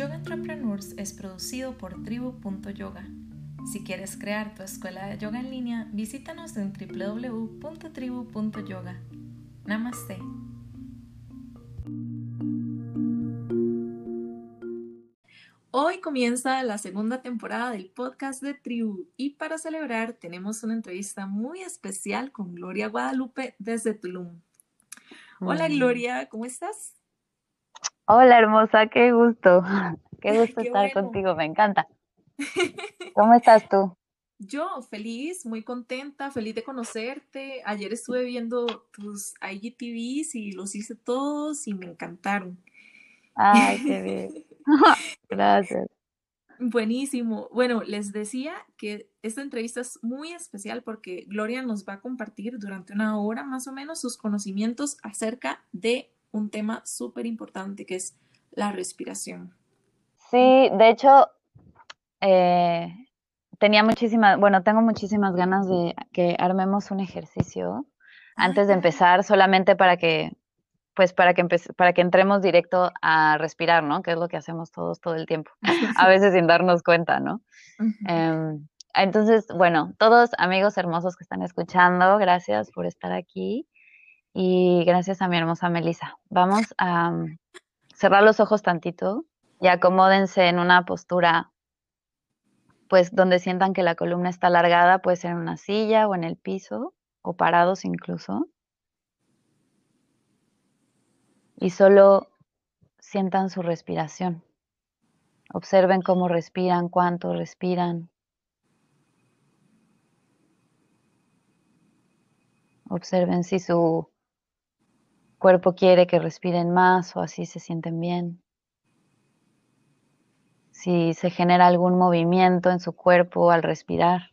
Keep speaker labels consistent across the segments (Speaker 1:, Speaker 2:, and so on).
Speaker 1: Yoga Entrepreneurs es producido por tribu.yoga. Si quieres crear tu escuela de yoga en línea, visítanos en www.tribu.yoga. Namaste. Hoy comienza la segunda temporada del podcast de Tribu y para celebrar tenemos una entrevista muy especial con Gloria Guadalupe desde Tulum. Hola
Speaker 2: Mm.
Speaker 1: Gloria, ¿cómo estás?
Speaker 2: Hola hermosa, qué gusto. Qué gusto
Speaker 1: Qué
Speaker 2: estar
Speaker 1: bueno.
Speaker 2: contigo, me encanta. ¿Cómo estás tú?
Speaker 1: Yo feliz, muy contenta, feliz de conocerte. Ayer estuve viendo tus IGTVs y los hice todos y me encantaron.
Speaker 2: Ay, qué bien. Gracias.
Speaker 1: Buenísimo. Bueno, les decía que esta entrevista es muy especial porque Gloria nos va a compartir durante una hora más o menos sus conocimientos acerca de un tema súper importante que es la respiración.
Speaker 2: Sí, de hecho, eh, tenía muchísimas, bueno, tengo muchísimas ganas de que armemos un ejercicio antes de empezar, solamente para que, pues para que para que entremos directo a respirar, ¿no? Que es lo que hacemos todos todo el tiempo, a veces sin darnos cuenta, ¿no? Em, entonces, bueno, todos amigos hermosos que están escuchando, gracias por estar aquí y gracias a mi hermosa Melissa. Vamos a mm, cerrar los ojos tantito y acomódense en una postura, pues donde sientan que la columna está alargada, puede ser en una silla o en el piso o parados incluso. Y solo sientan su respiración. Observen cómo respiran, cuánto respiran. Observen si su cuerpo quiere que respiren más o así se sienten bien. Si se genera algún movimiento en su cuerpo al respirar.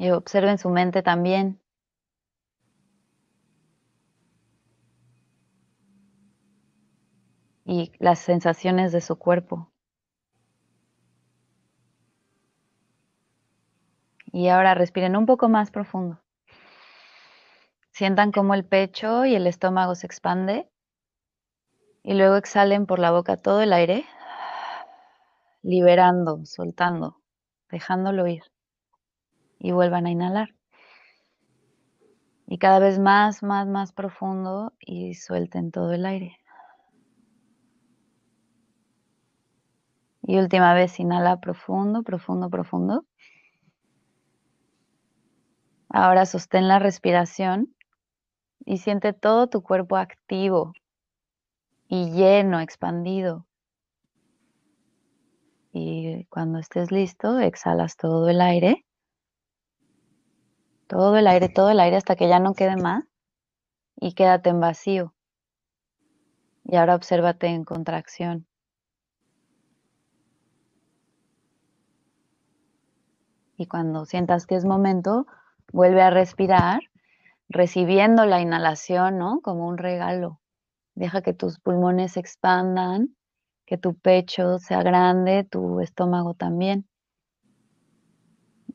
Speaker 2: Y observen su mente también. Y las sensaciones de su cuerpo. Y ahora respiren un poco más profundo. Sientan cómo el pecho y el estómago se expande. Y luego exhalen por la boca todo el aire, liberando, soltando, dejándolo ir. Y vuelvan a inhalar. Y cada vez más, más, más profundo y suelten todo el aire. Y última vez, inhala profundo, profundo, profundo. Ahora sostén la respiración y siente todo tu cuerpo activo y lleno, expandido. Y cuando estés listo, exhalas todo el aire. Todo el aire, todo el aire hasta que ya no quede más. Y quédate en vacío. Y ahora obsérvate en contracción. Y cuando sientas que es momento, vuelve a respirar, recibiendo la inhalación, ¿no? Como un regalo. Deja que tus pulmones se expandan, que tu pecho sea grande, tu estómago también.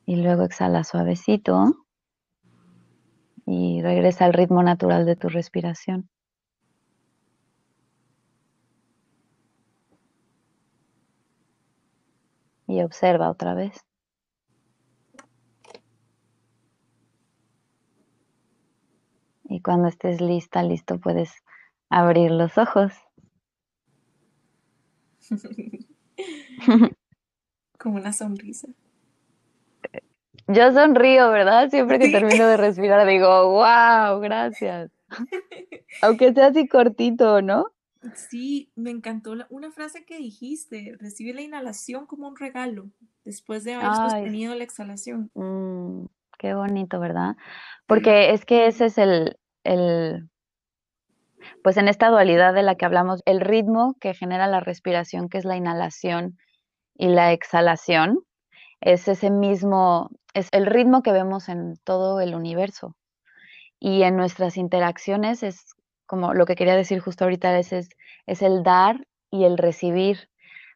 Speaker 2: Y luego exhala suavecito y regresa al ritmo natural de tu respiración. Y observa otra vez. Y cuando estés lista, listo, puedes abrir los ojos.
Speaker 1: Como una sonrisa.
Speaker 2: Yo sonrío, ¿verdad? Siempre que
Speaker 1: Sí.
Speaker 2: termino de respirar digo, wow, gracias. Aunque sea así cortito, ¿no?
Speaker 1: Sí, me encantó la- una frase que dijiste, recibe la inhalación como un regalo después de haber sostenido la exhalación.
Speaker 2: mm, qué bonito, ¿verdad? Porque es que ese es el, el, pues en esta dualidad de la que hablamos, el ritmo que genera la respiración, que es la inhalación y la exhalación, es ese mismo, es el ritmo que vemos en todo el universo. Y en nuestras interacciones es como lo que quería decir justo ahorita, es, es, es el dar y el recibir.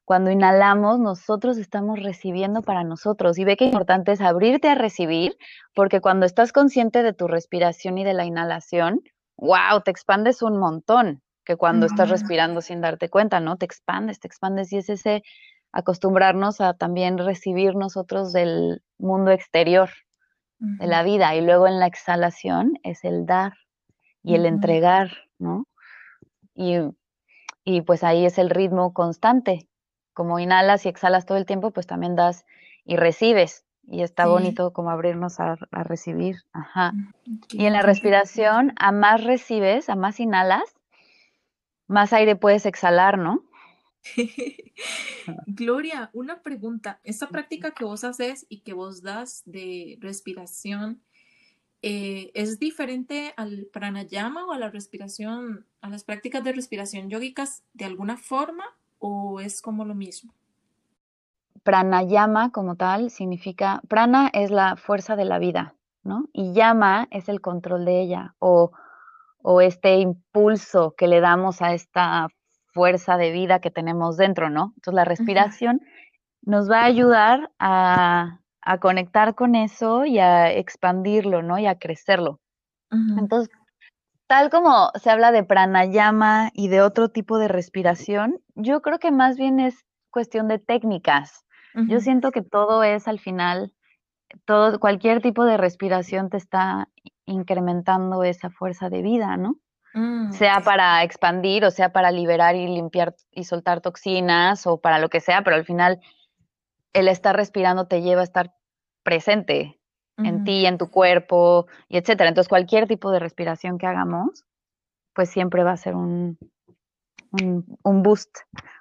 Speaker 2: cuando inhalamos, nosotros estamos recibiendo para nosotros. Y ve que importante es abrirte a recibir, porque cuando estás consciente de tu respiración y de la inhalación, wow, te expandes un montón que cuando estás respirando sin darte cuenta, ¿no? Te expandes, te expandes y es ese acostumbrarnos a también recibir nosotros del mundo exterior, de la vida. Y luego en la exhalación es el dar y el entregar, ¿no? Y, y pues ahí es el ritmo constante como inhalas y exhalas todo el tiempo, pues también das y recibes. Y está bonito como abrirnos a, recibir. Ajá. Y en la respiración, a más recibes, a más inhalas, más aire puedes exhalar, ¿no?
Speaker 1: Gloria, una pregunta. Esta práctica que vos haces y que vos das de respiración, eh, ¿es diferente al pranayama o a la respiración, a las prácticas de respiración yógicas de alguna forma? o es como lo mismo?
Speaker 2: Pranayama como tal significa, prana es la fuerza de la vida, ¿no? Y llama es el control de ella o, o este impulso que le damos a esta fuerza de vida que tenemos dentro, ¿no? Entonces la respiración nos va a ayudar a, a, conectar con eso y a expandirlo, ¿no? Y a crecerlo. Entonces, tal como se habla de pranayama y de otro tipo de respiración, yo creo que más bien es cuestión de técnicas. Yo siento que todo es al final, todo, cualquier tipo de respiración te está incrementando esa fuerza de vida, ¿no? Mm, sea para expandir o sea para liberar y limpiar y soltar toxinas o para lo que sea, pero al final el estar respirando te lleva a estar presente, en ti, en tu cuerpo, y etcétera. Entonces, cualquier tipo de respiración que hagamos, pues siempre va a ser un, un, boost,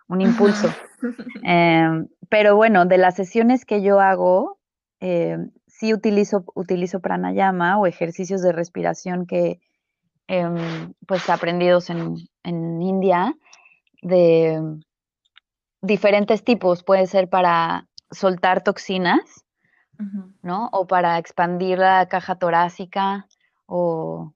Speaker 2: un impulso. Em, pero bueno, de las sesiones que yo hago, eh, sí utilizo, utilizo pranayama o ejercicios de respiración que, em, pues, aprendidos en, en India, de diferentes tipos. Puede ser para soltar toxinas, ¿no? O para expandir la caja torácica, o,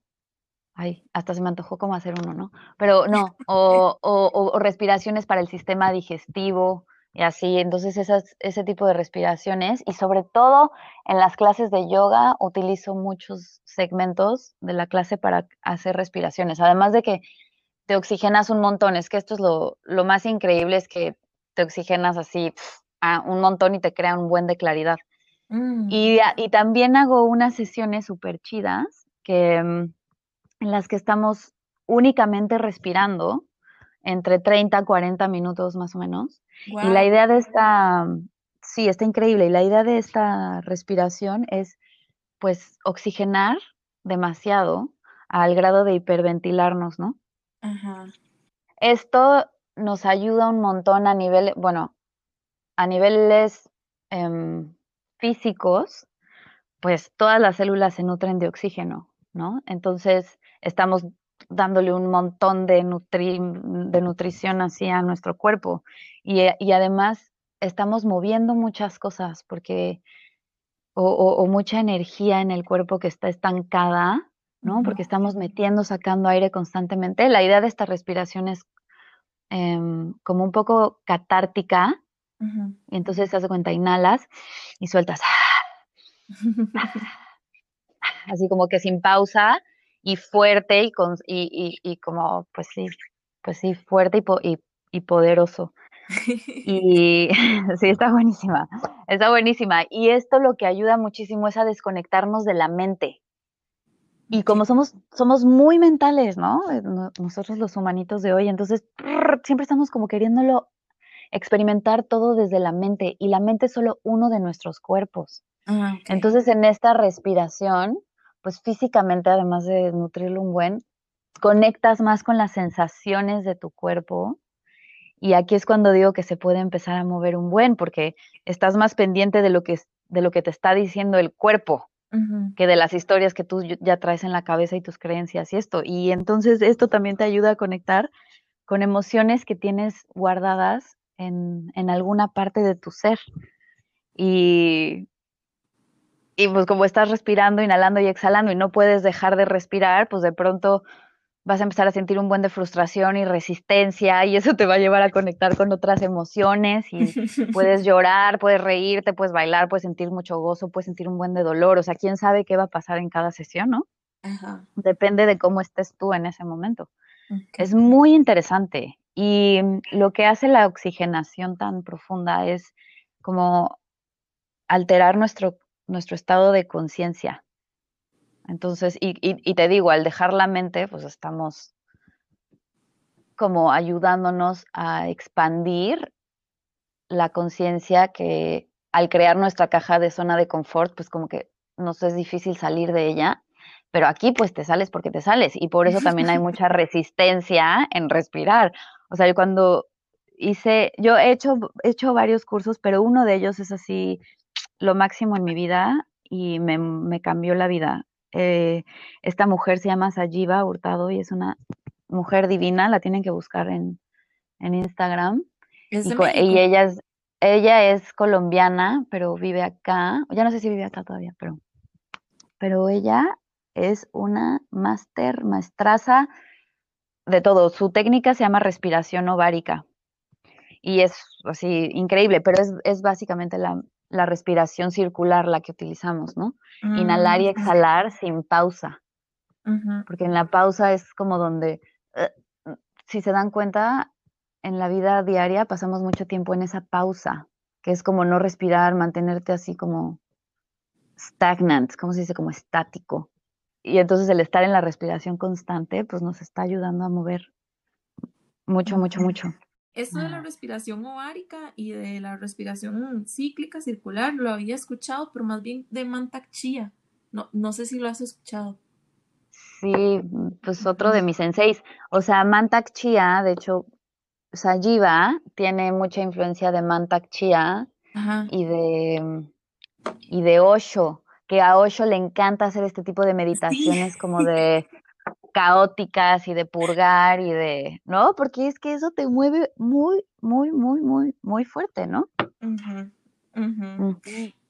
Speaker 2: ay, hasta se me antojó como hacer uno, ¿no? Pero no, o, o, respiraciones para el sistema digestivo y así, entonces esas, ese tipo de respiraciones y sobre todo en las clases de yoga utilizo muchos segmentos de la clase para hacer respiraciones, además de que te oxigenas un montón, es que esto es lo, lo más increíble, es que te oxigenas así a un montón y te crea un buen de claridad. Mm. Y, también hago unas sesiones súper chidas que, mm, en las que estamos únicamente respirando entre 30 a 40 minutos más o menos. Y la idea de esta, sí, está increíble. Y la idea de esta respiración es pues oxigenar demasiado al grado de hiperventilarnos, ¿no? Esto nos ayuda un montón a nivel, bueno, a niveles em, físicos, pues todas las células se nutren de oxígeno, ¿no? Entonces estamos dándole un montón de, de nutrición así a nuestro cuerpo y, además estamos moviendo muchas cosas porque o, mucha energía en el cuerpo que está estancada, ¿no? Porque estamos metiendo, sacando aire constantemente. La idea de esta respiración es em, como un poco catártica, y entonces te das cuenta, inhalas y sueltas. Así como que sin pausa y fuerte y, con, y, y, como, pues sí, pues sí, fuerte y, y poderoso. Y sí, está buenísima, está buenísima. Y esto lo que ayuda muchísimo es a desconectarnos de la mente. Y como somos, somos muy mentales, ¿no? Nosotros los humanitos de hoy, entonces siempre estamos como queriéndolo experimentar todo desde la mente y la mente es solo uno de nuestros cuerpos. Ah, Entonces en esta respiración, pues físicamente, además de nutrirlo un buen, conectas más con las sensaciones de tu cuerpo. Y aquí es cuando digo que se puede empezar a mover un buen, porque estás más pendiente de lo que, de lo que te está diciendo el cuerpo, que de las historias que tú ya traes en la cabeza y tus creencias y esto. Y entonces esto también te ayuda a conectar con emociones que tienes guardadas en, en alguna parte de tu ser. Y, y pues como estás respirando, inhalando y exhalando y no puedes dejar de respirar, pues de pronto vas a empezar a sentir un buen de frustración y resistencia y eso te va a llevar a conectar con otras emociones y puedes llorar, puedes reírte, puedes bailar, puedes sentir mucho gozo, puedes sentir un buen de dolor, o sea, quién sabe qué va a pasar en cada sesión, ¿no? Depende de cómo estés tú en ese momento. Es muy interesante y lo que hace la oxigenación tan profunda es como alterar nuestro, nuestro estado de conciencia. Entonces, y, y, te digo, al dejar la mente, pues estamos como ayudándonos a expandir la conciencia que al crear nuestra caja de zona de confort, pues como que nos es difícil salir de ella, pero aquí pues te sales porque te sales y por eso también hay mucha resistencia en respirar. O sea, yo cuando hice, yo he hecho, he hecho varios cursos, pero uno de ellos es así lo máximo en mi vida y me, me cambió la vida. Eh, esta mujer se llama Sajiva Hurtado y es una mujer divina, la tienen que buscar en, en Instagram. y, ella es, ella es colombiana, pero vive acá. Ya no sé si vive acá todavía, pero, pero ella es una máster, maestraza de todo. Su técnica se llama respiración ovárica y es así increíble, pero es, es básicamente la, la respiración circular la que utilizamos, ¿no? Inhalar y mm, exhalar sin pausa. Porque en la pausa es como donde, eh, si se dan cuenta, en la vida diaria pasamos mucho tiempo en esa pausa, que es como no respirar, mantenerte así como stagnant, ¿cómo se dice? Como estático. Y entonces el estar en la respiración constante, pues nos está ayudando a mover mucho, mucho, mucho.
Speaker 1: Esto de la respiración ovárica y de la respiración cíclica circular lo había escuchado, pero más bien de Mantak Chia. No, no sé si lo has escuchado.
Speaker 2: Sí, pues otro de mis senseis. O sea, Mantak Chia, de hecho, Sajiva tiene mucha influencia de Mantak Chia y de y de Osho, que a Osho le encanta hacer este tipo de meditaciones como de caóticas y de purgar y de, ¿no? Porque es que eso te mueve muy, muy, muy, muy, muy fuerte, ¿no?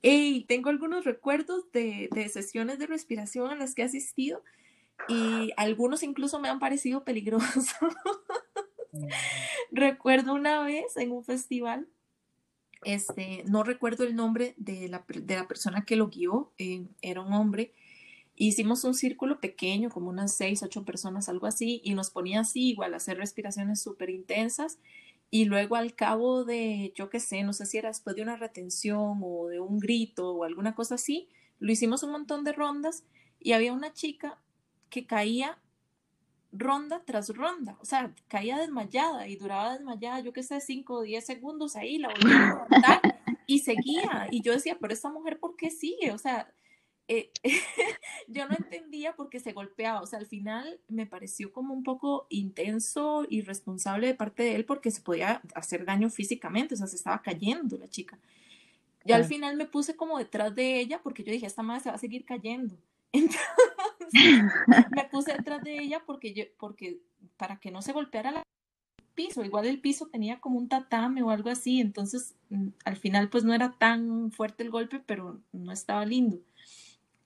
Speaker 1: Y tengo algunos recuerdos de, de, sesiones de respiración a las que he asistido y algunos incluso me han parecido peligrosos. Mm. Recuerdo una vez en un festival, este, no recuerdo el nombre de la, de la persona que lo guió, eh, era un hombre, Hicimos un círculo pequeño, como unas seis, ocho personas, algo así, y nos ponía así, igual, a hacer respiraciones súper intensas. Y luego al cabo de, yo qué sé, no sé si era después de una retención o de un grito o alguna cosa así, lo hicimos un montón de rondas y había una chica que caía ronda tras ronda, o sea, caía desmayada y duraba desmayada, yo qué sé, cinco o diez segundos ahí, la volvía a levantar y seguía. Y yo decía, pero esta mujer, ¿por qué sigue? O sea, eh, yo no entendía por qué se golpeaba, o sea, al final me pareció como un poco intenso y responsable de parte de él porque se podía hacer daño físicamente, o sea, se estaba cayendo la chica. Y al final me puse como detrás de ella porque yo dije, esta madre se va a seguir cayendo. Entonces me puse detrás de ella porque yo, porque para que no se golpeara el piso, igual el piso tenía como un tatame o algo así, entonces mm, al final pues no era tan fuerte el golpe, pero no estaba lindo.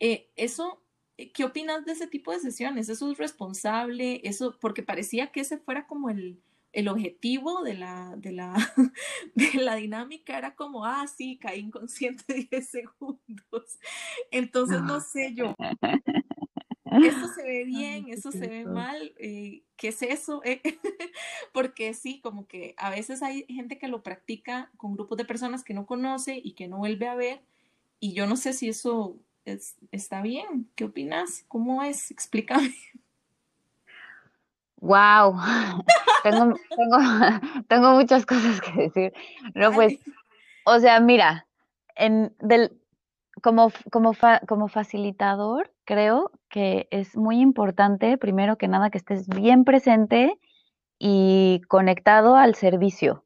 Speaker 1: Eh, eso, eh, ¿qué opinas de ese tipo de sesiones? ¿Eso es responsable? Eso, porque parecía que ese fuera como el, el objetivo de la, de, la, de la dinámica, era como, ah, sí, caí inconsciente 10 segundos. Entonces, no sé yo. Eso se ve bien, eso se ve mal, eh, ¿qué es eso? porque sí, como que a veces hay gente que lo practica con grupos de personas que no conoce y que no vuelve a ver, y yo no sé si eso está bien. ¿Qué opinas? ¿Cómo es? Explícame.
Speaker 2: Wow, tengo, tengo, muchas cosas que decir. No, pues, o sea, mira, en del, como, como, como facilitador, creo que es muy importante, primero que nada, que estés bien presente y conectado al servicio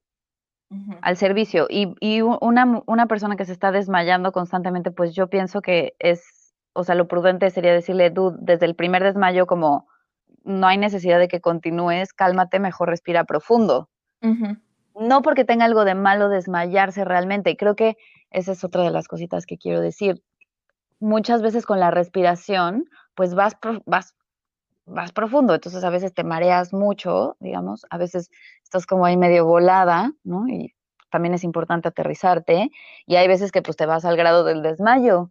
Speaker 2: al servicio. Y, y una, una, persona que se está desmayando constantemente, pues yo pienso que es, o sea, lo prudente sería decirle, dude, desde el primer desmayo como no hay necesidad de que continúes, cálmate, mejor respira profundo. No porque tenga algo de malo desmayarse realmente. Creo que esa es otra de las cositas que quiero decir. Muchas veces con la respiración, pues vas, vas vas profundo, entonces a veces te mareas mucho, digamos, a veces estás como ahí medio volada, ¿no? Y también es importante aterrizarte, y hay veces que pues te vas al grado del desmayo,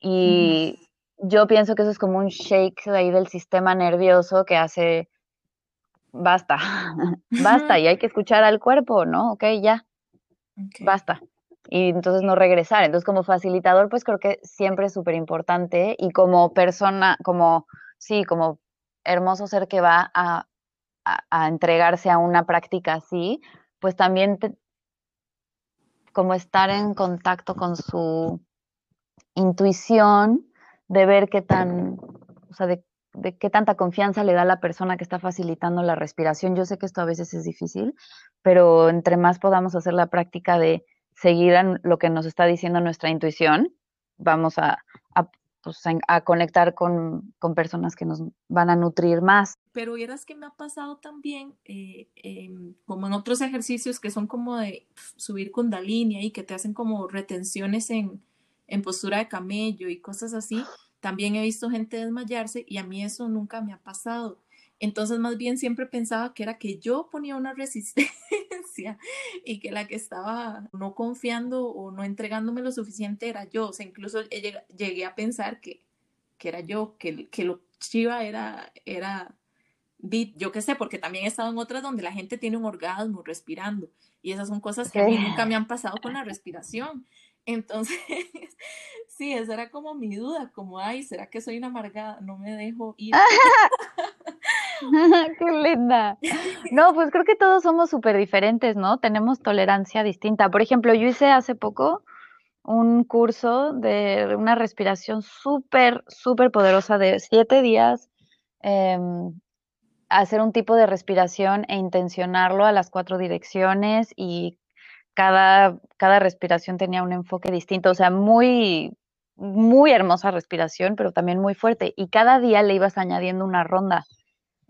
Speaker 2: y yo pienso que eso es como un shake de ahí del sistema nervioso que hace, basta, basta, y hay que escuchar al cuerpo, ¿no? Ok, ya, basta. Y entonces no regresar. Entonces como facilitador, pues creo que siempre es súper importante y como persona, como, sí, como hermoso ser que va a, a, entregarse a una práctica así, pues también como estar en contacto con su intuición de ver qué tan, o sea, de, de, qué tanta confianza le da la persona que está facilitando la respiración. Yo sé que esto a veces es difícil, pero entre más podamos hacer la práctica de seguir lo que nos está diciendo nuestra intuición, vamos a, a, pues, a conectar con, con, personas que nos van a nutrir más.
Speaker 1: Pero vieras que me ha pasado también, eh, eh, como en otros ejercicios que son como de subir kundalini y que te hacen como retenciones en, en postura de camello y cosas así, también he visto gente desmayarse y a mí eso nunca me ha pasado. Entonces más bien siempre pensaba que era que yo ponía una resistencia y que la que estaba no confiando o no entregándome lo suficiente era yo. O sea, incluso llegué a pensar que, que era yo, que, que lo chiva era, era yo qué sé, porque también he estado en otras donde la gente tiene un orgasmo respirando y esas son cosas que a mí nunca me han pasado con la respiración. Entonces, sí, esa era como mi duda, como, ay, ¿será que soy una amargada? No me dejo ir.
Speaker 2: Qué linda. No, pues creo que todos somos súper diferentes, ¿no? Tenemos tolerancia distinta. Por ejemplo, yo hice hace poco un curso de una respiración súper, súper poderosa de siete días. Eh, hacer un tipo de respiración e intencionarlo a las cuatro direcciones y cada, cada respiración tenía un enfoque distinto, o sea, muy, muy hermosa respiración, pero también muy fuerte. Y cada día le ibas añadiendo una ronda.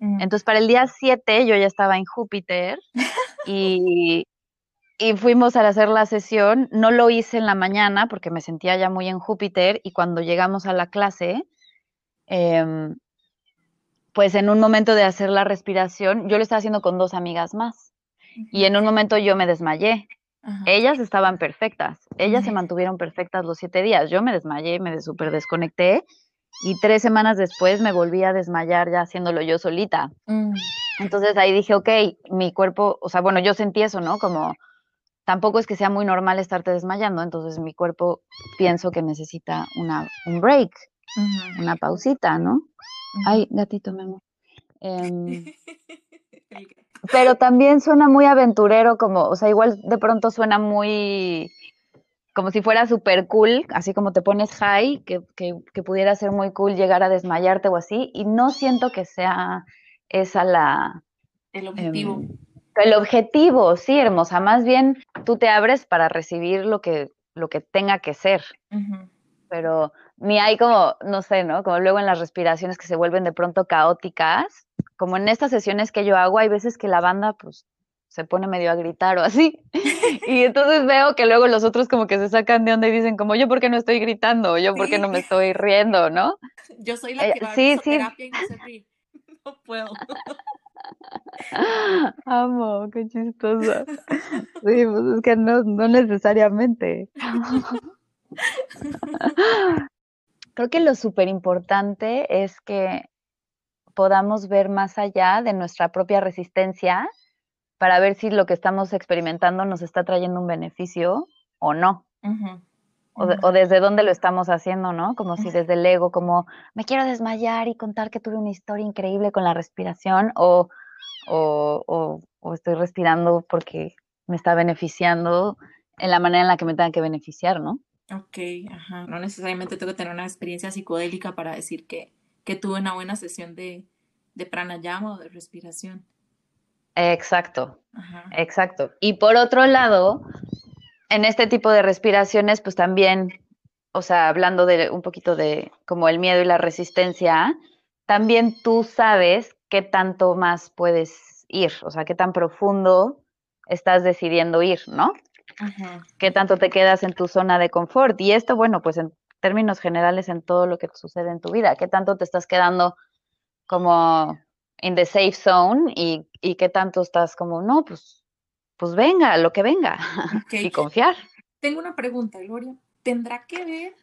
Speaker 2: Entonces, para el día 7 yo ya estaba en Júpiter y, y fuimos a hacer la sesión. No lo hice en la mañana porque me sentía ya muy en Júpiter y cuando llegamos a la clase, eh, pues en un momento de hacer la respiración, yo lo estaba haciendo con dos amigas más y en un momento yo me desmayé. Ellas estaban perfectas, ellas se mantuvieron perfectas los siete días. Yo me desmayé, me súper desconecté y tres semanas después me volví a desmayar ya haciéndolo yo solita. Mm. Entonces ahí dije, ok, mi cuerpo, o sea, bueno, yo sentí eso, ¿no? Como tampoco es que sea muy normal estarte desmayando, entonces mi cuerpo pienso que necesita una, un break, una pausita, ¿no? Ay, gatito, mi amor. Em, pero también suena muy aventurero, como, o sea, igual de pronto suena muy como si fuera súper cool, así como te pones high, que, que, pudiera ser muy cool llegar a desmayarte o así, y no siento que sea esa la...
Speaker 1: El objetivo. Em,
Speaker 2: el objetivo, sí, hermosa, más bien tú te abres para recibir lo que, lo que tenga que ser, pero ni hay como, no sé, ¿no? Como luego en las respiraciones que se vuelven de pronto caóticas, como en estas sesiones que yo hago, hay veces que la banda pues se pone medio a gritar o así. Y entonces veo que luego los otros como que se sacan de onda y dicen como yo por qué no estoy gritando, yo por qué no me estoy riendo, ¿no?
Speaker 1: Yo soy la eh, que va sí, a sí. y no se ríe. No puedo.
Speaker 2: Amo, qué chistosa. Sí, pues es que no, no necesariamente. Creo que lo súper importante es que podamos ver más allá de nuestra propia resistencia para ver si lo que estamos experimentando nos está trayendo un beneficio o no. o, desde dónde lo estamos haciendo, ¿no? Como si desde el ego, como me quiero desmayar y contar que tuve una historia increíble con la respiración, o, o, o estoy respirando porque me está beneficiando en la manera en la que me tenga que beneficiar, ¿no?
Speaker 1: Ok, ajá. No necesariamente tengo que tener una experiencia psicodélica para decir que, que tuve una buena sesión de, de pranayama o de respiración.
Speaker 2: Exacto, exacto. Y por otro lado, en este tipo de respiraciones, pues también, o sea, hablando de un poquito de como el miedo y la resistencia, también tú sabes qué tanto más puedes ir, o sea, qué tan profundo estás decidiendo ir, ¿no? Ajá. Qué tanto te quedas en tu zona de confort. Y esto, bueno, pues en términos generales en todo lo que sucede en tu vida, qué tanto te estás quedando como in the safe zone y, y qué tanto estás como, no, pues, pues venga, lo que venga y confiar.
Speaker 1: Tengo una pregunta, Gloria. ¿Tendrá que ver,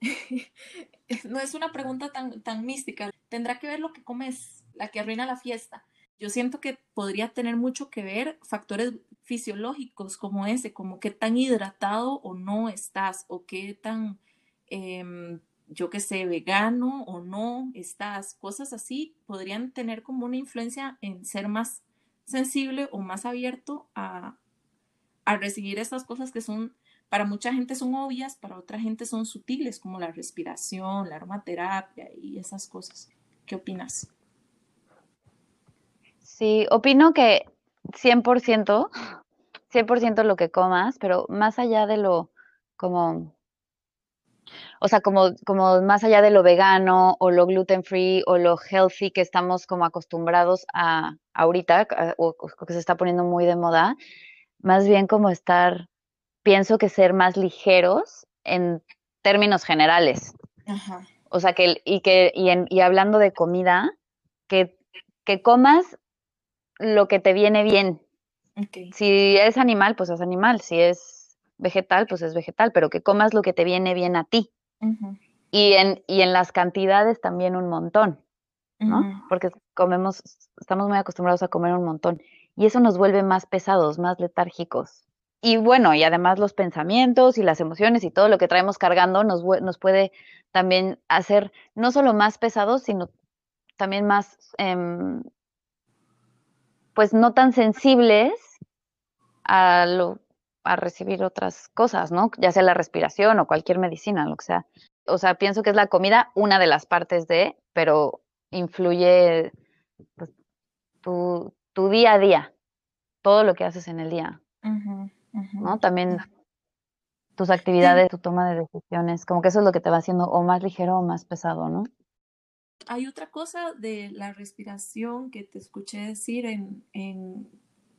Speaker 1: no es una pregunta tan, tan mística, tendrá que ver lo que comes, la que arruina la fiesta? Yo siento que podría tener mucho que ver factores fisiológicos como ese, como qué tan hidratado o no estás, o qué tan, em, yo qué sé, vegano o no estás, cosas así podrían tener como una influencia en ser más sensible o más abierto a, a recibir esas cosas que son, para mucha gente son obvias, para otra gente son sutiles, como la respiración, la aromaterapia y esas cosas. ¿Qué opinas?
Speaker 2: Sí, opino que 100%, 100% lo que comas, pero más allá de lo como o sea, como, como más allá de lo vegano o lo gluten free o lo healthy que estamos como acostumbrados a ahorita o, que se está poniendo muy de moda, más bien como estar, pienso que ser más ligeros en términos generales. O sea, que, y que, y, en, y hablando de comida, que, que comas lo que te viene bien. Si es animal, pues es animal. Si es vegetal, pues es vegetal, pero que comas lo que te viene bien a ti. Y, en, y en las cantidades también un montón, ¿no? Porque comemos, estamos muy acostumbrados a comer un montón. Y eso nos vuelve más pesados, más letárgicos. Y bueno, y además los pensamientos y las emociones y todo lo que traemos cargando nos, nos puede también hacer no solo más pesados, sino también más em, pues no tan sensibles a, lo, a recibir otras cosas, ¿no? Ya sea la respiración o cualquier medicina, lo que sea. O sea, pienso que es la comida una de las partes de, pero influye pues, tu, tu, día a día, todo lo que haces en el día, ¿no? También tus actividades, tu toma de decisiones, como que eso es lo que te va haciendo o más ligero o más pesado, ¿no?
Speaker 1: Hay otra cosa de la respiración que te escuché decir en, en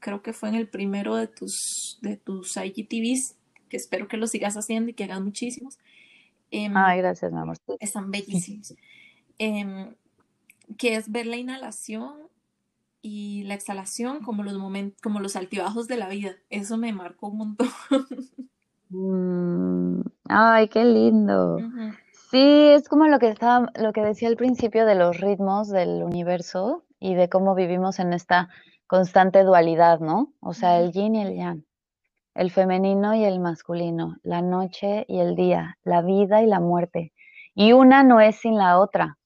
Speaker 1: creo que fue en el primero de tus, de tus IGTVs, que espero que lo sigas haciendo y que hagas muchísimos.
Speaker 2: Em, Ay, gracias, mi amor.
Speaker 1: Están bellísimos. Em, que es ver la inhalación y la exhalación como los momentos, como los altibajos de la vida. Eso me marcó un montón.
Speaker 2: Mm, ay, qué lindo. Sí, es como lo que estaba, lo que decía al principio de los ritmos del universo y de cómo vivimos en esta constante dualidad, ¿no? O sea, el yin y el yang, el femenino y el masculino, la noche y el día, la vida y la muerte. Y una no es sin la otra.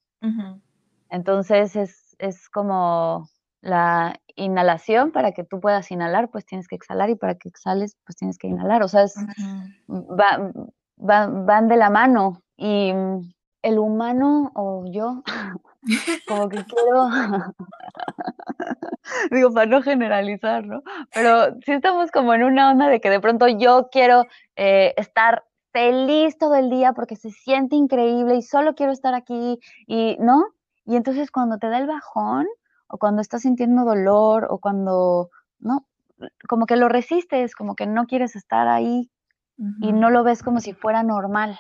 Speaker 2: Entonces es, es como la inhalación, para que tú puedas inhalar, pues tienes que exhalar y para que exhales, pues tienes que inhalar. O sea, es, van de la mano y el humano o yo, como que quiero, digo, para no generalizar, ¿no? Pero sí estamos como en una onda de que de pronto yo quiero eh, estar feliz todo el día porque se siente increíble y solo quiero estar aquí y, ¿no? Y entonces cuando te da el bajón o cuando estás sintiendo dolor o cuando, ¿no? Como que lo resistes, como que no quieres estar ahí y no lo ves como si fuera normal.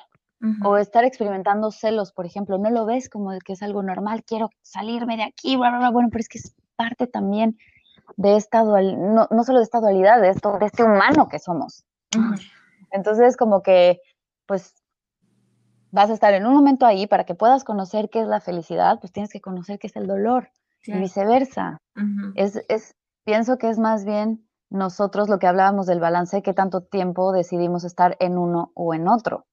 Speaker 2: O estar experimentando celos, por ejemplo, no lo ves como que es algo normal, quiero salirme de aquí, bla, bla, bla. Bueno, pero es que es parte también de esta dualidad, no, solo de esta dualidad, de, esto, de este humano que somos. Entonces, como que, pues, vas a estar en un momento ahí para que puedas conocer qué es la felicidad, pues tienes que conocer qué es el dolor y viceversa. es, es, pienso que es más bien nosotros lo que hablábamos del balance, qué tanto tiempo decidimos estar en uno o en otro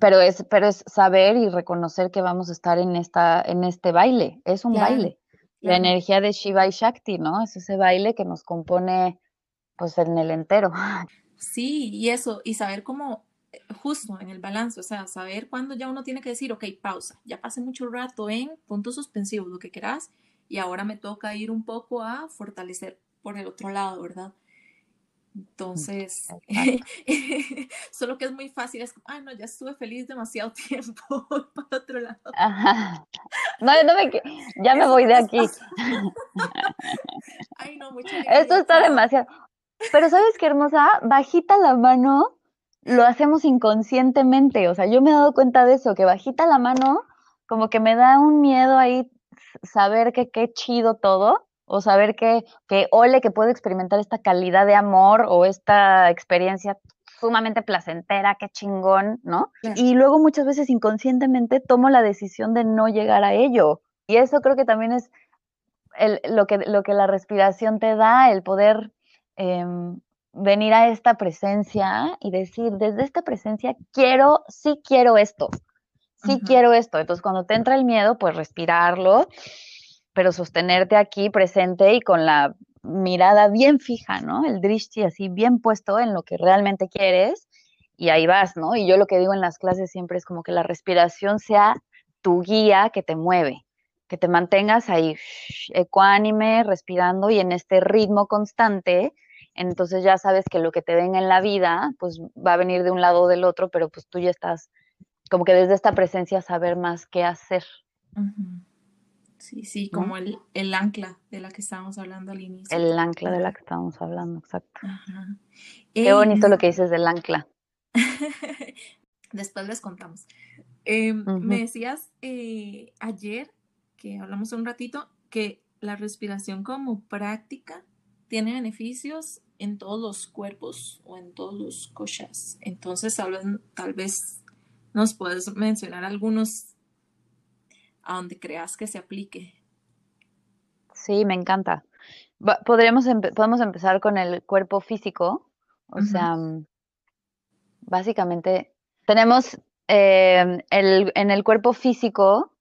Speaker 2: pero es, pero es saber y reconocer que vamos a estar en esta, en este baile, es un baile. La energía de Shiva y Shakti, ¿no? Es ese baile que nos compone pues en el entero.
Speaker 1: Sí, y eso, y saber cómo, eh, justo en el balance, o sea, saber cuándo ya uno tiene que decir, ok, pausa, ya pasé mucho rato en puntos suspensivos, lo que quieras, y ahora me toca ir un poco a fortalecer por el otro lado, ¿verdad? Entonces, solo que es muy fácil, es como, ah, no, ya estuve feliz demasiado tiempo para otro lado.
Speaker 2: No, no me, ya me voy de aquí.
Speaker 1: Ay, no, mucho
Speaker 2: Esto está demasiado. Pero ¿sabes qué hermosa? Bajita la mano lo hacemos inconscientemente. O sea, yo me he dado cuenta de eso, que bajita la mano, como que me da un miedo ahí saber que qué chido todo, o saber que, que ole que puedo experimentar esta calidad de amor o esta experiencia sumamente placentera, qué chingón, ¿no? Y luego muchas veces inconscientemente tomo la decisión de no llegar a ello. Y eso creo que también es lo, que, lo que la respiración te da, el poder em, venir a esta presencia y decir, desde esta presencia quiero, sí quiero esto, sí quiero esto. Entonces cuando te entra el miedo, pues respirarlo, pero sostenerte aquí presente y con la mirada bien fija, ¿no? El drishti así bien puesto en lo que realmente quieres y ahí vas, ¿no? Y yo lo que digo en las clases siempre es como que la respiración sea tu guía que te mueve, que te mantengas ahí ecuánime, respirando y en este ritmo constante. Entonces ya sabes que lo que te den en la vida, pues va a venir de un lado o del otro, pero pues tú ya estás como que desde esta presencia saber más qué hacer.
Speaker 1: Sí, sí, como el, el, ancla de la que estábamos hablando al inicio.
Speaker 2: El ancla de la que estábamos hablando, exacto. Qué bonito lo que dices del ancla.
Speaker 1: Después les contamos. Em, me decías eh, ayer, que hablamos un ratito, que la respiración como práctica tiene beneficios en todos los cuerpos o en todos los koshas. Entonces, tal vez, tal vez nos puedes mencionar algunos a donde creas que se aplique.
Speaker 2: Sí, me encanta. podemos empezar con el cuerpo físico. O sea, mm, básicamente tenemos em, en el cuerpo físico,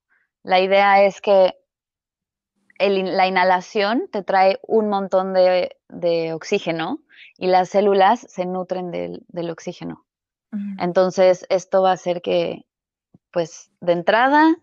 Speaker 2: la idea es que la inhalación te trae un montón de, oxígeno y las células se nutren del, oxígeno. Entonces, esto va a hacer que, pues, de entrada,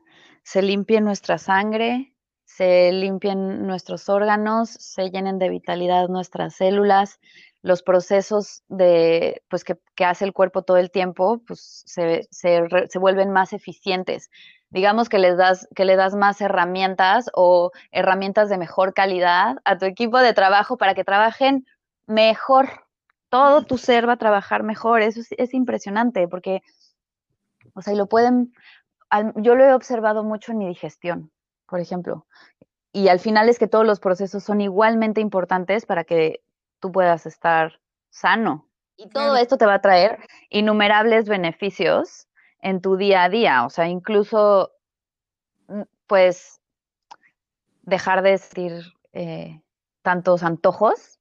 Speaker 2: se limpie nuestra sangre, se limpien nuestros órganos, se llenen de vitalidad nuestras células, los procesos de, pues, que, hace el cuerpo todo el tiempo, pues se, se, vuelven más eficientes. Digamos que les das, que le das más herramientas o herramientas de mejor calidad a tu equipo de trabajo para que trabajen mejor. Todo tu ser va a trabajar mejor. Eso es, es impresionante porque, o sea, y lo pueden, yo lo he observado mucho en mi digestión, por ejemplo. Y al final es que todos los procesos son igualmente importantes para que tú puedas estar sano. Y todo esto te va a traer innumerables beneficios en tu día a día. O sea, incluso, pues, dejar de sentir eh, tantos antojos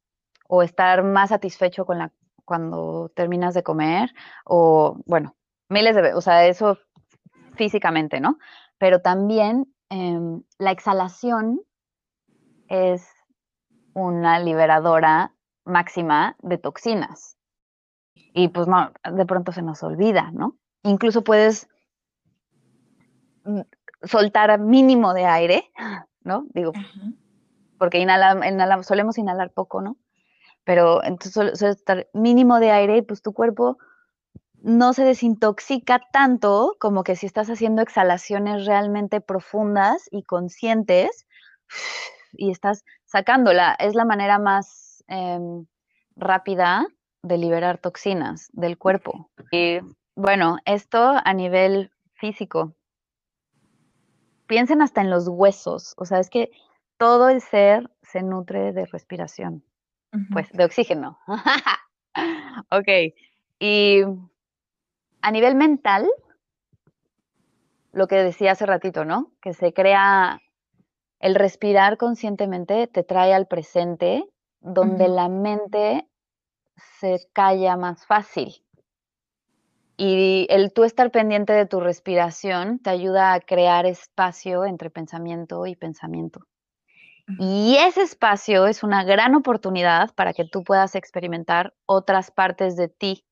Speaker 2: o estar más satisfecho con la cuando terminas de comer o bueno miles de o sea eso físicamente, ¿no? Pero también em, la exhalación es una liberadora máxima de toxinas. Y pues no, de pronto se nos olvida, ¿no? Incluso puedes mm, soltar mínimo de aire, ¿no? Digo, porque inhala, solemos inhalar poco, ¿no? Pero entonces soltar mínimo de aire y pues tu cuerpo no se desintoxica tanto como que si estás haciendo exhalaciones realmente profundas y conscientes y estás sacándola. Es la manera más em, rápida de liberar toxinas del cuerpo. Y bueno, esto a nivel físico. Piensen hasta en los huesos, o sea, es que todo el ser se nutre de respiración, pues de oxígeno. ok, y a nivel mental, lo que decía hace ratito, ¿no? Que se crea el respirar conscientemente, te trae al presente, donde la mente se calla más fácil. Y el tú estar pendiente de tu respiración te ayuda a crear espacio entre pensamiento y pensamiento. Y ese espacio es una gran oportunidad para que tú puedas experimentar otras partes de ti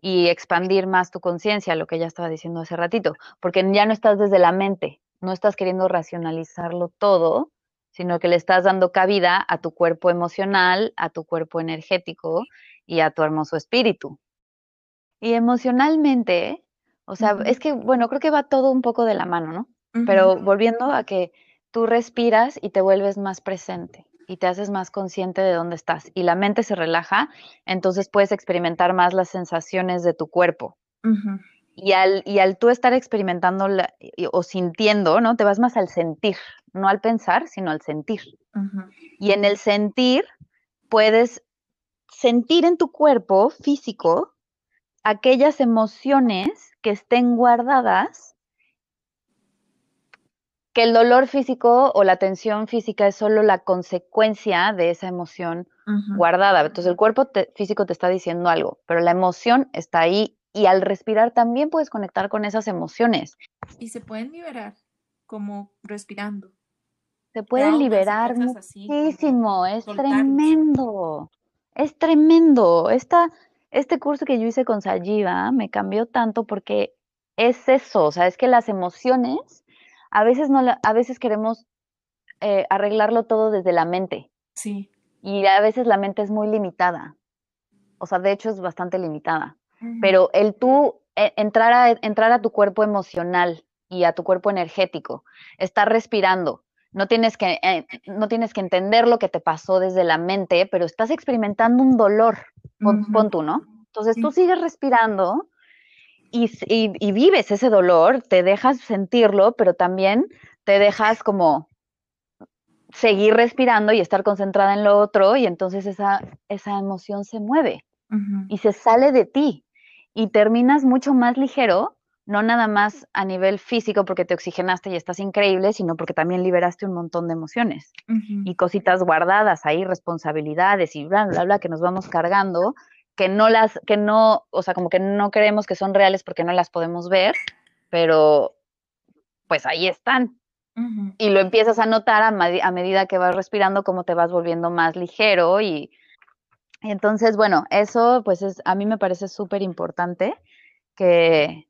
Speaker 2: y expandir más tu conciencia, lo que ya estaba diciendo hace ratito, porque ya no estás desde la mente, no estás queriendo racionalizarlo todo, sino que le estás dando cabida a tu cuerpo emocional, a tu cuerpo energético y a tu hermoso espíritu. Y emocionalmente, o sea, es que, bueno, creo que va todo un poco de la mano, ¿no? Pero volviendo a que tú respiras y te vuelves más presente y te haces más consciente de dónde estás y la mente se relaja, entonces puedes experimentar más las sensaciones de tu cuerpo. Y al, y al tú estar experimentando o sintiendo, ¿no? Te vas más al sentir, no al pensar, sino al sentir. Y en el sentir puedes sentir en tu cuerpo físico aquellas emociones que estén guardadas, que el dolor físico o la tensión física es solo la consecuencia de esa emoción guardada. Entonces el cuerpo físico te está diciendo algo, pero la emoción está ahí y al respirar también puedes conectar con esas emociones.
Speaker 1: Y se pueden liberar como respirando.
Speaker 2: Se pueden liberar muchísimo, es tremendo, es tremendo. Esta, este curso que yo hice con Sajiva me cambió tanto porque es eso, o sea, es que las emociones, a veces, no a veces queremos eh, arreglarlo todo desde la mente.
Speaker 1: Sí.
Speaker 2: Y a veces la mente es muy limitada. O sea, de hecho es bastante limitada. Pero el tú eh, entrar, a, entrar a tu cuerpo emocional y a tu cuerpo energético, estar respirando, no tienes que, eh, no tienes que entender lo que te pasó desde la mente, pero estás experimentando un dolor, pon, tú, ¿no? Entonces tú sigues respirando y, y, vives ese dolor, te dejas sentirlo, pero también te dejas como seguir respirando y estar concentrada en lo otro y entonces esa, esa emoción se mueve y se sale de ti y terminas mucho más ligero no nada más a nivel físico porque te oxigenaste y estás increíble, sino porque también liberaste un montón de emociones y cositas guardadas ahí, responsabilidades y bla, bla, bla, que nos vamos cargando, que no las, que no, o sea, como que no creemos que son reales porque no las podemos ver, pero pues ahí están. Y lo empiezas a notar a, a, medida que vas respirando, cómo te vas volviendo más ligero y, y entonces, bueno, eso pues es, a mí me parece súper importante que,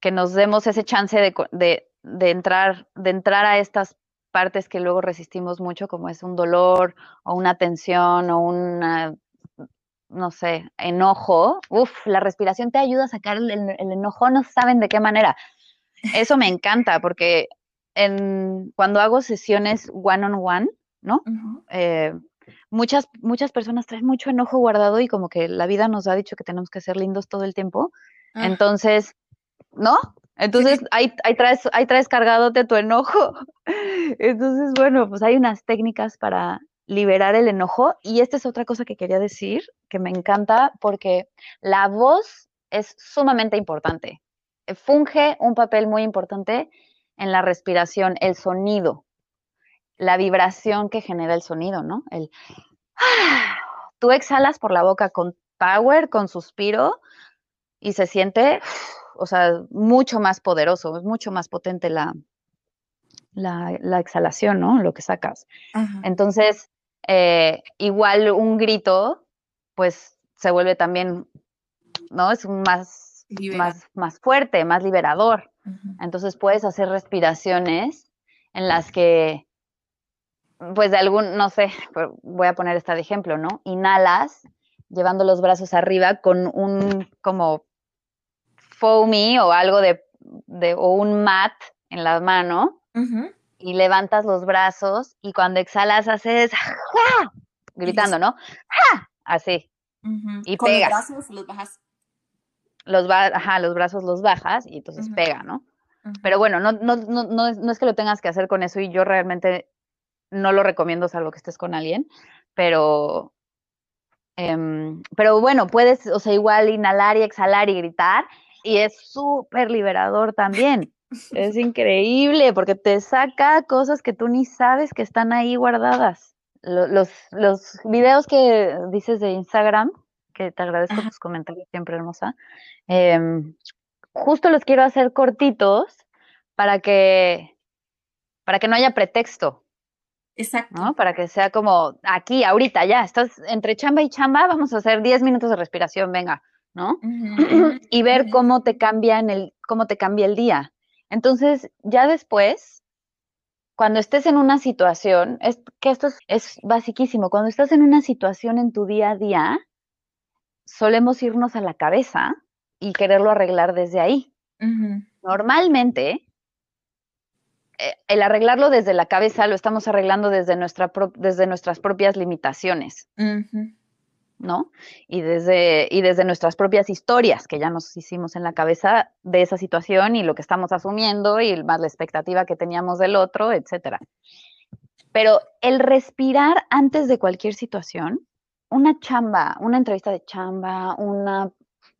Speaker 2: que nos demos ese chance de, entrar, de entrar a estas partes que luego resistimos mucho, como es un dolor o una tensión o una, no sé, enojo. Uf, la respiración te ayuda a sacar el, enojo, no saben de qué manera. Eso me encanta porque en, cuando hago sesiones one on one, ¿no? Eh, muchas, muchas personas traen mucho enojo guardado y como que la vida nos ha dicho que tenemos que ser lindos todo el tiempo. Ah. Entonces, ¿no? Entonces ahí, ahí, traes, ahí traes cargadote tu enojo. Entonces, bueno, pues hay unas técnicas para liberar el enojo y esta es otra cosa que quería decir, que me encanta porque la voz es sumamente importante. Funge un papel muy importante en la respiración, el sonido, la vibración que genera el sonido, ¿no? El tú exhalas por la boca con power, con suspiro y se siente o sea, mucho más poderoso, es mucho más potente la, la, exhalación, ¿no? Lo que sacas. Entonces, eh, igual un grito, pues se vuelve también, ¿no? Es más, más, más fuerte, más liberador. Entonces puedes hacer respiraciones en las que, pues de algún, no sé, voy a poner esta de ejemplo, ¿no? Inhalas llevando los brazos arriba con un como foamy o algo de, o un mat en la mano y levantas los brazos y cuando exhalas haces gritando, ¿no? Así. Y pegas. Los brazos los bajas. Los, ajá, los brazos los bajas y entonces pega, ¿no? Pero bueno, no, no, no, no, es que lo tengas que hacer con eso y yo realmente no lo recomiendo salvo que estés con alguien, pero, em, pero bueno, puedes, o sea, igual inhalar y exhalar y gritar y es súper liberador también. Es increíble porque te saca cosas que tú ni sabes que están ahí guardadas. Los, los videos que dices de Instagram, que te agradezco tus comentarios siempre, hermosa, em, justo los quiero hacer cortitos para que, para que no haya pretexto.
Speaker 1: Exacto.
Speaker 2: ¿no? Para que sea como aquí, ahorita, ya, estás entre chamba y chamba, vamos a hacer 10 minutos de respiración, venga. ¿no? y ver cómo te cambia en el, cómo te cambia el día. Entonces, ya después, cuando estés en una situación, es que esto es, es basiquísimo, cuando estás en una situación en tu día a día, solemos irnos a la cabeza y quererlo arreglar desde ahí. Normalmente, eh, el arreglarlo desde la cabeza lo estamos arreglando desde, nuestra desde nuestras propias limitaciones. ¿No? Y desde, y desde nuestras propias historias que ya nos hicimos en la cabeza de esa situación y lo que estamos asumiendo y más la expectativa que teníamos del otro, etcétera. Pero el respirar antes de cualquier situación, una chamba, una entrevista de chamba, una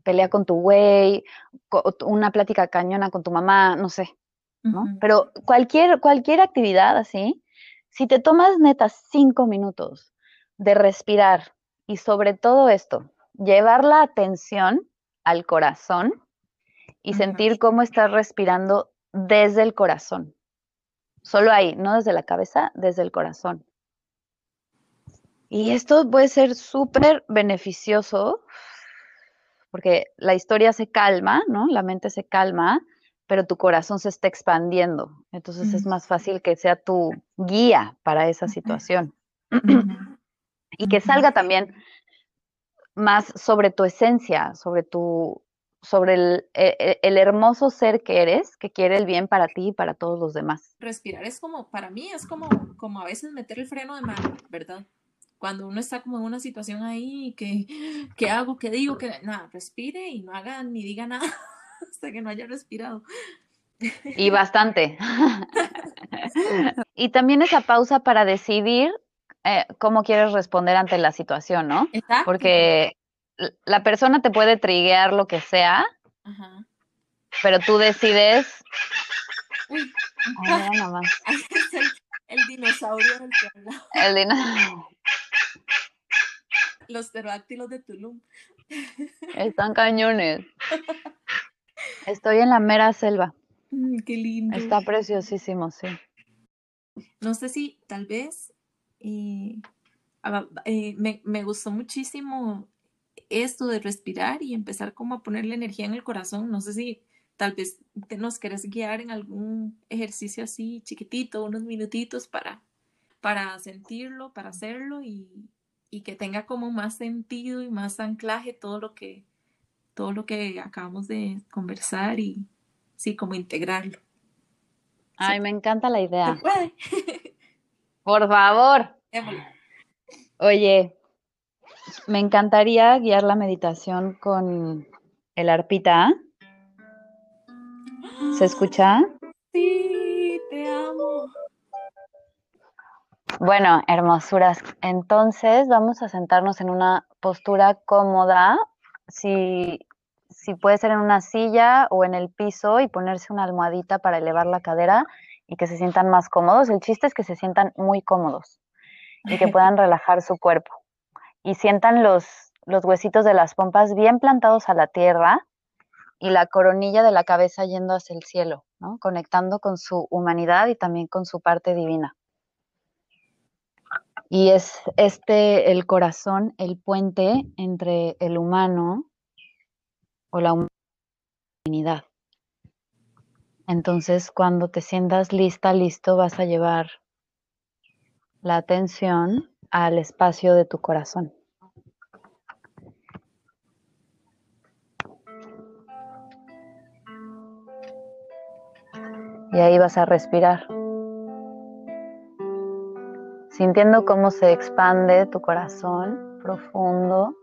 Speaker 2: pelea con tu güey, una plática cañona con tu mamá, no sé, ¿no? Pero cualquier, cualquier actividad así, si te tomas neta cinco minutos de respirar y sobre todo esto, llevar la atención al corazón y sentir cómo estás respirando desde el corazón. Solo ahí, no desde la cabeza, desde el corazón. Y esto puede ser súper beneficioso porque la historia se calma, ¿no? La mente se calma, pero tu corazón se está expandiendo. Entonces es más fácil que sea tu guía para esa situación. Y que salga también más sobre tu esencia, sobre tu sobre el, e, e, el, hermoso ser que eres, que quiere el bien para ti y para todos los demás.
Speaker 1: Respirar es como, para mí, es como, como a veces meter el freno de mano, ¿verdad? Cuando uno está como en una situación ahí, que, ¿qué hago? ¿Qué digo? Que nada, respire y no haga ni diga nada hasta que no haya respirado.
Speaker 2: Y bastante. y también esa pausa para decidir eh, cómo quieres responder ante la situación, ¿no? Exacto. Porque la persona te puede triguear lo que sea, pero tú decides.
Speaker 1: Uy, nada más. el, dinosaurio del que
Speaker 2: El dinosaurio.
Speaker 1: Los pterodáctilos de Tulum.
Speaker 2: Están cañones. Estoy en la mera selva.
Speaker 1: Mm, qué lindo.
Speaker 2: Está preciosísimo, sí.
Speaker 1: No sé si tal vez eh, ah, eh, me, me, gustó muchísimo esto de respirar y empezar como a ponerle energía en el corazón. No sé si tal vez te nos quieres guiar en algún ejercicio así chiquitito, unos minutitos para, para sentirlo, para hacerlo y, y que tenga como más sentido y más anclaje todo lo que todo lo que acabamos de conversar y sí, como integrarlo.
Speaker 2: Ay, me encanta la idea. Por favor. Oye, me encantaría guiar la meditación con el arpita. ¿Se escucha?
Speaker 1: Sí, te amo.
Speaker 2: Bueno, hermosuras. Entonces vamos a sentarnos en una postura cómoda. Si, si puede ser en una silla o en el piso y ponerse una almohadita para elevar la cadera y que se sientan más cómodos. El chiste es que se sientan muy cómodos y que puedan relajar su cuerpo y sientan los, los huesitos de las pompas bien plantados a la tierra y la coronilla de la cabeza yendo hacia el cielo, ¿no? conectando con su humanidad y también con su parte divina. Y es este el corazón, el puente entre el humano o la humanidad. Entonces, cuando te sientas lista, listo, vas a llevar la atención al espacio de tu corazón. Y ahí vas a respirar, sintiendo cómo se expande tu corazón profundo.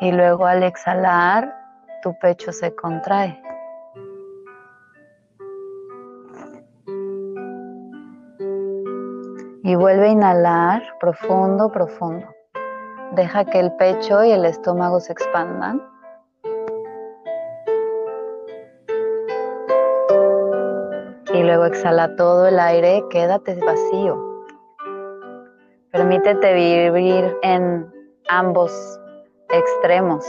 Speaker 2: Y luego al exhalar, tu pecho se contrae. Y vuelve a inhalar profundo, profundo. Deja que el pecho y el estómago se expandan. Y luego exhala todo el aire, quédate vacío. Permítete vivir en ambos extremos.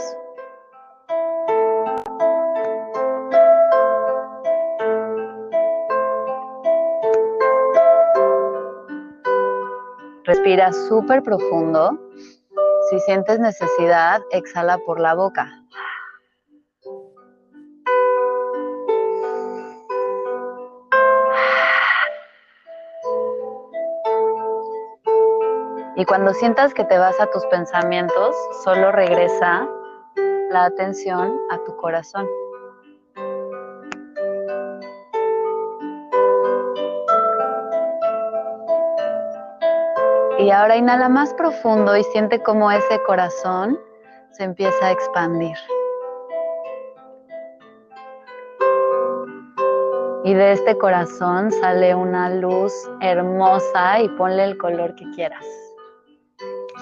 Speaker 2: Respira súper profundo. Si sientes necesidad, exhala por la boca. Y cuando sientas que te vas a tus pensamientos, solo regresa la atención a tu corazón. Y ahora inhala más profundo y siente cómo ese corazón se empieza a expandir. Y de este corazón sale una luz hermosa y ponle el color que quieras.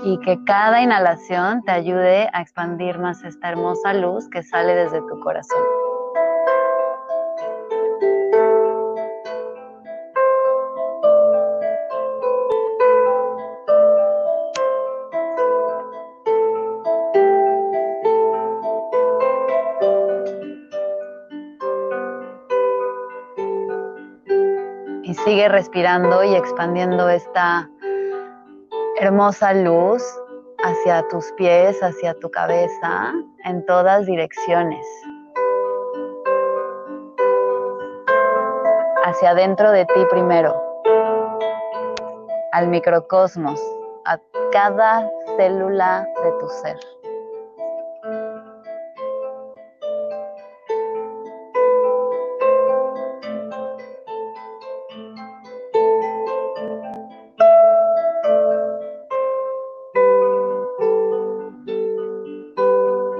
Speaker 2: Y que cada inhalación te ayude a expandir más esta hermosa luz que sale desde tu corazón. Respirando y expandiendo esta hermosa luz hacia tus pies, hacia tu cabeza, en todas direcciones. Hacia adentro de ti primero, al microcosmos, a cada célula de tu ser.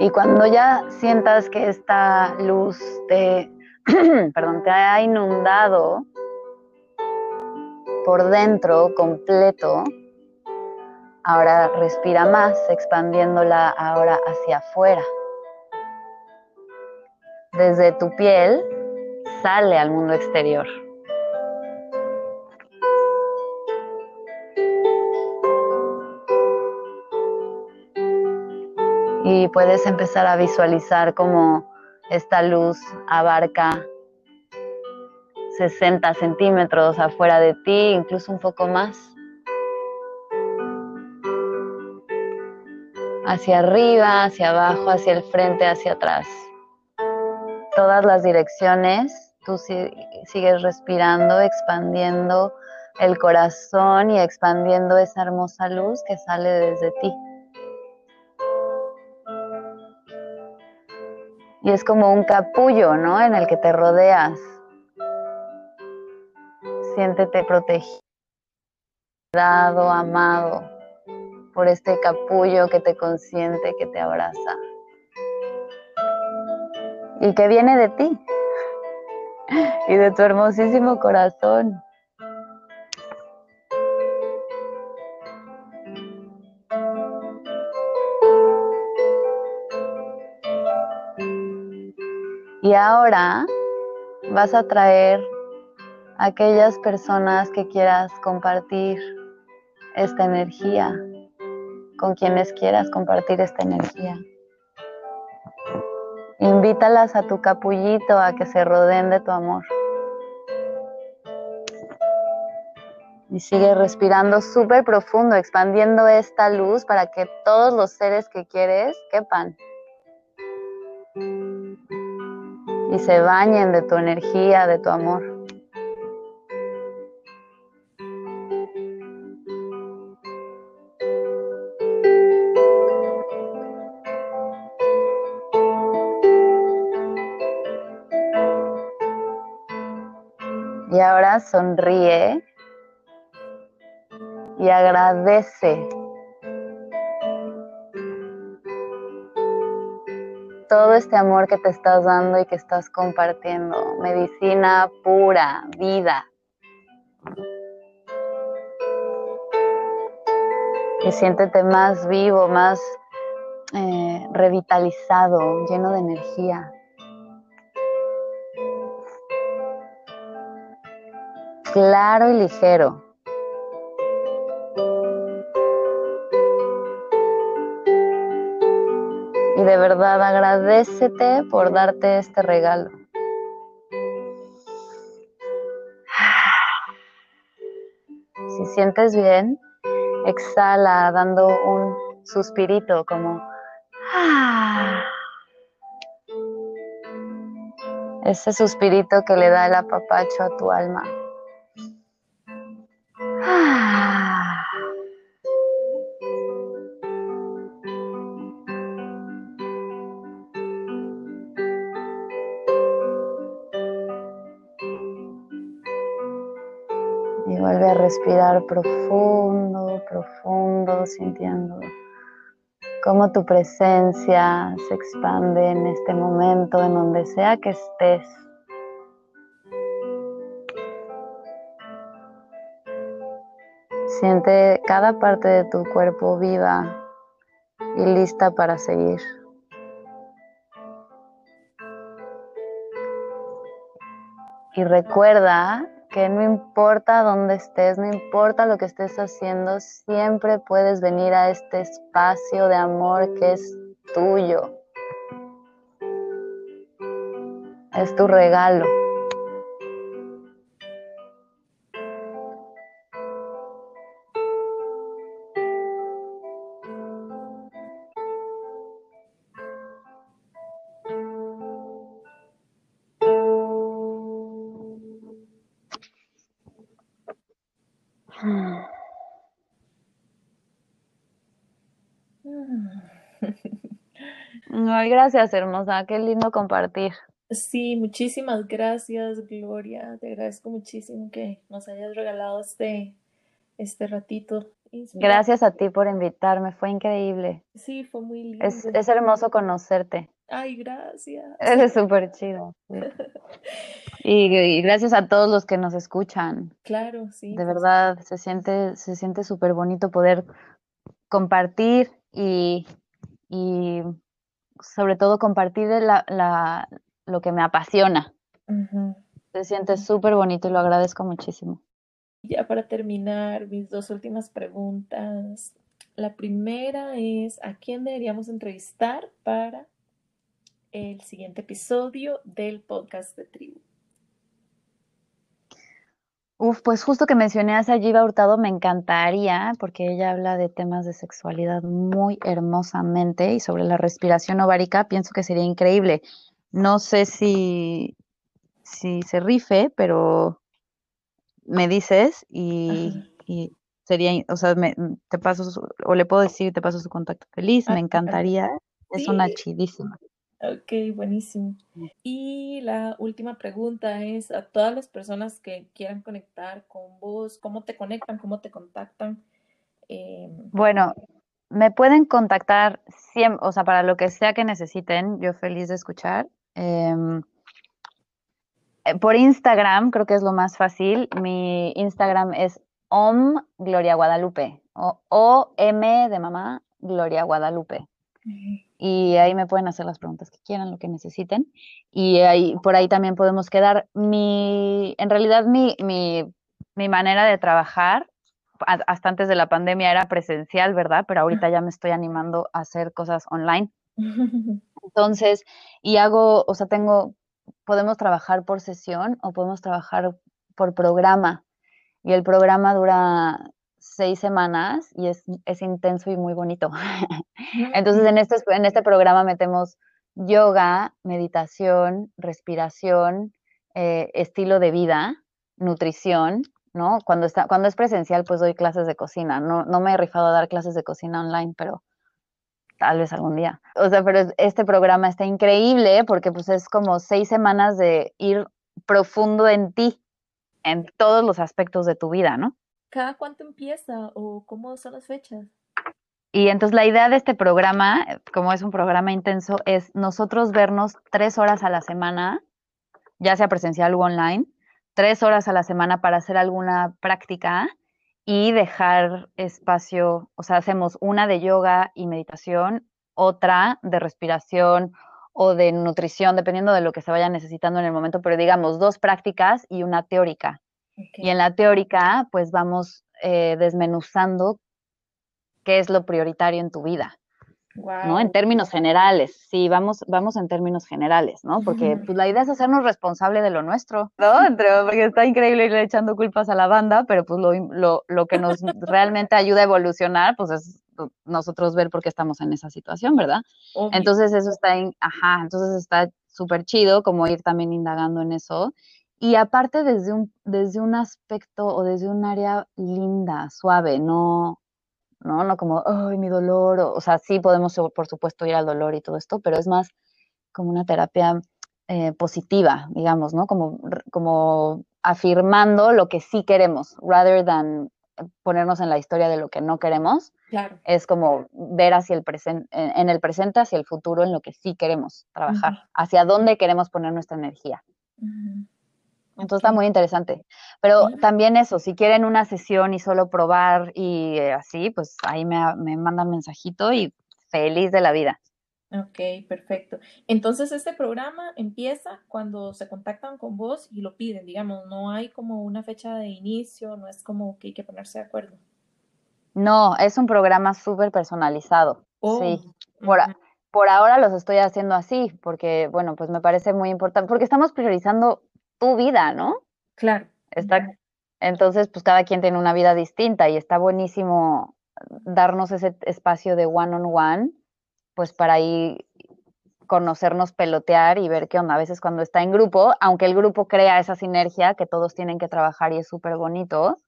Speaker 2: Y cuando ya sientas que esta luz te, ha inundado por dentro completo, ahora respira más, expandiéndola ahora hacia afuera. Desde tu piel sale al mundo exterior. Y puedes empezar a visualizar cómo esta luz abarca 60 centímetros afuera de ti, incluso un poco más. Hacia arriba, hacia abajo, hacia el frente, hacia atrás. Todas las direcciones, tú sigues respirando, expandiendo el corazón y expandiendo esa hermosa luz que sale desde ti. Y es como un capullo, ¿no? En el que te rodeas. Siéntete protegido, amado por este capullo que te consiente, que te abraza y que viene de ti y de tu hermosísimo corazón. Y ahora vas a traer a aquellas personas que quieras compartir esta energía, con quienes quieras compartir esta energía. Invítalas a tu capullito a que se rodeen de tu amor. Y sigue respirando súper profundo, expandiendo esta luz para que todos los seres que quieres quepan y se bañen de tu energía, de tu amor. Y ahora sonríe y agradece todo este amor que te estás dando y que estás compartiendo. Medicina pura, vida. Y siéntete más vivo, más eh, revitalizado, lleno de energía. Claro y ligero. Y de verdad agradecete por darte este regalo. Si sientes bien, exhala dando un suspirito como ese suspirito que le da el apapacho a tu alma. Respirar profundo, profundo, sintiendo cómo tu presencia se expande en este momento, en donde sea que estés. Siente cada parte de tu cuerpo viva y lista para seguir. Y recuerda no importa dónde estés, no importa lo que estés haciendo, siempre puedes venir a este espacio de amor que es tuyo. Es tu regalo. Gracias, hermosa. Qué lindo compartir.
Speaker 1: Sí, muchísimas gracias, Gloria. Te agradezco muchísimo que nos hayas regalado este, este ratito.
Speaker 2: Gracias a ti por invitarme, fue increíble.
Speaker 1: Sí, fue muy lindo.
Speaker 2: Es, es hermoso conocerte.
Speaker 1: Ay, gracias.
Speaker 2: Eres súper chido. Y, gracias a todos los que nos escuchan.
Speaker 1: Claro, sí.
Speaker 2: De verdad, se siente, se siente súper bonito poder compartir y, y sobre todo compartir la, la, lo que me apasiona. Se siente súper bonito y lo agradezco muchísimo.
Speaker 1: Ya para terminar, mis dos últimas preguntas. La primera es, ¿a quién deberíamos entrevistar para el siguiente episodio del podcast de Tribu?
Speaker 2: Uf, pues justo que mencioné a Sayiva Hurtado me encantaría, porque ella habla de temas de sexualidad muy hermosamente y sobre la respiración ovárica, pienso que sería increíble. No sé si, si se rife, pero me dices y, sería, o sea, te paso, o le puedo decir, te paso su contacto feliz, me encantaría, es una chidísima.
Speaker 1: Ok, buenísimo. Y la última pregunta es a todas las personas que quieran conectar con vos, ¿cómo te conectan? ¿Cómo te contactan?
Speaker 2: Em, bueno, me pueden contactar siempre, o sea, para lo que sea que necesiten, yo feliz de escuchar. Em, eh, por Instagram, creo que es lo más fácil. Mi Instagram es OM Gloria Guadalupe, o, o M de mamá Gloria Guadalupe y ahí me pueden hacer las preguntas que quieran, lo que necesiten. Y ahí, por ahí también podemos quedar. Mi, en realidad, mi, mi, mi manera de trabajar, hasta antes de la pandemia era presencial, ¿verdad? Pero ahorita ya me estoy animando a hacer cosas online. Entonces, y hago, o sea, tengo, podemos trabajar por sesión o podemos trabajar por programa. Y el programa dura seis semanas y es, es intenso y muy bonito. Entonces, en este, en este programa metemos yoga, meditación, respiración, eh, estilo de vida, nutrición, ¿no? Cuando, está, cuando es presencial, pues doy clases de cocina. No, no me he rifado a dar clases de cocina online, pero tal vez algún día. O sea, pero este programa está increíble porque pues es como seis semanas de ir profundo en ti, en todos los aspectos de tu vida, ¿no?
Speaker 1: ¿Cada cuánto empieza o cómo son las fechas?
Speaker 2: Y entonces la idea de este programa, como es un programa intenso, es nosotros vernos tres horas a la semana, ya sea presencial o online, tres horas a la semana para hacer alguna práctica y dejar espacio, o sea, hacemos una de yoga y meditación, otra de respiración o de nutrición, dependiendo de lo que se vaya necesitando en el momento, pero digamos dos prácticas y una teórica. Y en la teórica, pues vamos eh, desmenuzando qué es lo prioritario en tu vida. ¿no? En términos generales, sí, vamos, vamos en términos generales, ¿no? Porque pues, la idea es hacernos responsable de lo nuestro, ¿no? porque está increíble ir echando culpas a la banda, pero pues lo, lo, lo que nos realmente ayuda a evolucionar, pues es nosotros ver por qué estamos en esa situación, ¿verdad? Entonces eso está, en, ajá, entonces está súper chido como ir también indagando en eso y aparte desde un, desde un aspecto o desde un área linda, suave, no, no, no como, ay, mi dolor, o, sea, sí podemos, por supuesto, ir al dolor y todo esto, pero es más como una terapia eh, positiva, digamos, ¿no? Como, como afirmando lo que sí queremos, rather than ponernos en la historia de lo que no queremos.
Speaker 1: Claro.
Speaker 2: Es como ver hacia el presente, en el presente, hacia el futuro, en lo que sí queremos trabajar, hacia dónde queremos poner nuestra energía. Entonces está muy interesante. Pero también eso, si quieren una sesión y solo probar y eh, así, pues ahí me, me mandan mensajito y feliz de la vida.
Speaker 1: Ok, perfecto. Entonces este programa empieza cuando se contactan con vos y lo piden, digamos, no hay como una fecha de inicio, no es como que hay que ponerse de acuerdo.
Speaker 2: No, es un programa súper personalizado. sí. Oh, por, por ahora los estoy haciendo así, porque, bueno, pues me parece muy importante, porque estamos priorizando tu vida, ¿no?
Speaker 1: Claro.
Speaker 2: Está, entonces, pues cada quien tiene una vida distinta y está buenísimo darnos ese espacio de one on one pues para ahí conocernos, pelotear y ver qué onda. A veces cuando está en grupo, aunque el grupo crea esa sinergia que todos tienen que trabajar y es súper bonito,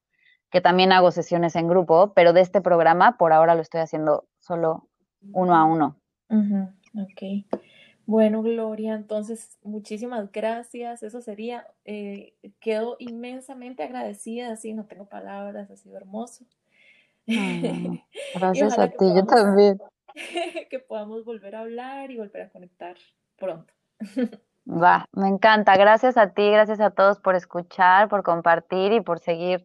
Speaker 2: que también hago sesiones en grupo, pero de este programa por ahora lo estoy haciendo solo uno a uno.
Speaker 1: Ok. Bueno, Gloria, entonces muchísimas gracias. Eso sería, eh, quedo inmensamente agradecida, así no tengo palabras, ha sido hermoso.
Speaker 2: gracias a ti, yo también.
Speaker 1: que podamos volver a hablar y volver a conectar pronto.
Speaker 2: Va, me encanta. Gracias a ti, gracias a todos por escuchar, por compartir y por seguir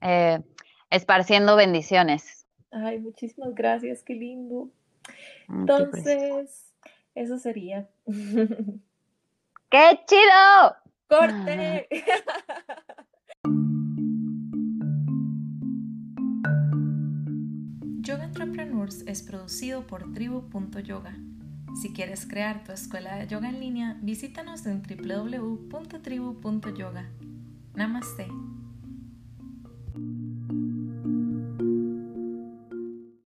Speaker 2: eh, esparciendo bendiciones.
Speaker 1: Ay, muchísimas gracias, qué lindo. Entonces, eso sería.
Speaker 2: ¡Qué chido!
Speaker 1: ¡Corte! Yoga Entrepreneurs es producido por tribu.yoga. Si quieres crear tu escuela de yoga en línea, visítanos en www.tribu.yoga. Namaste.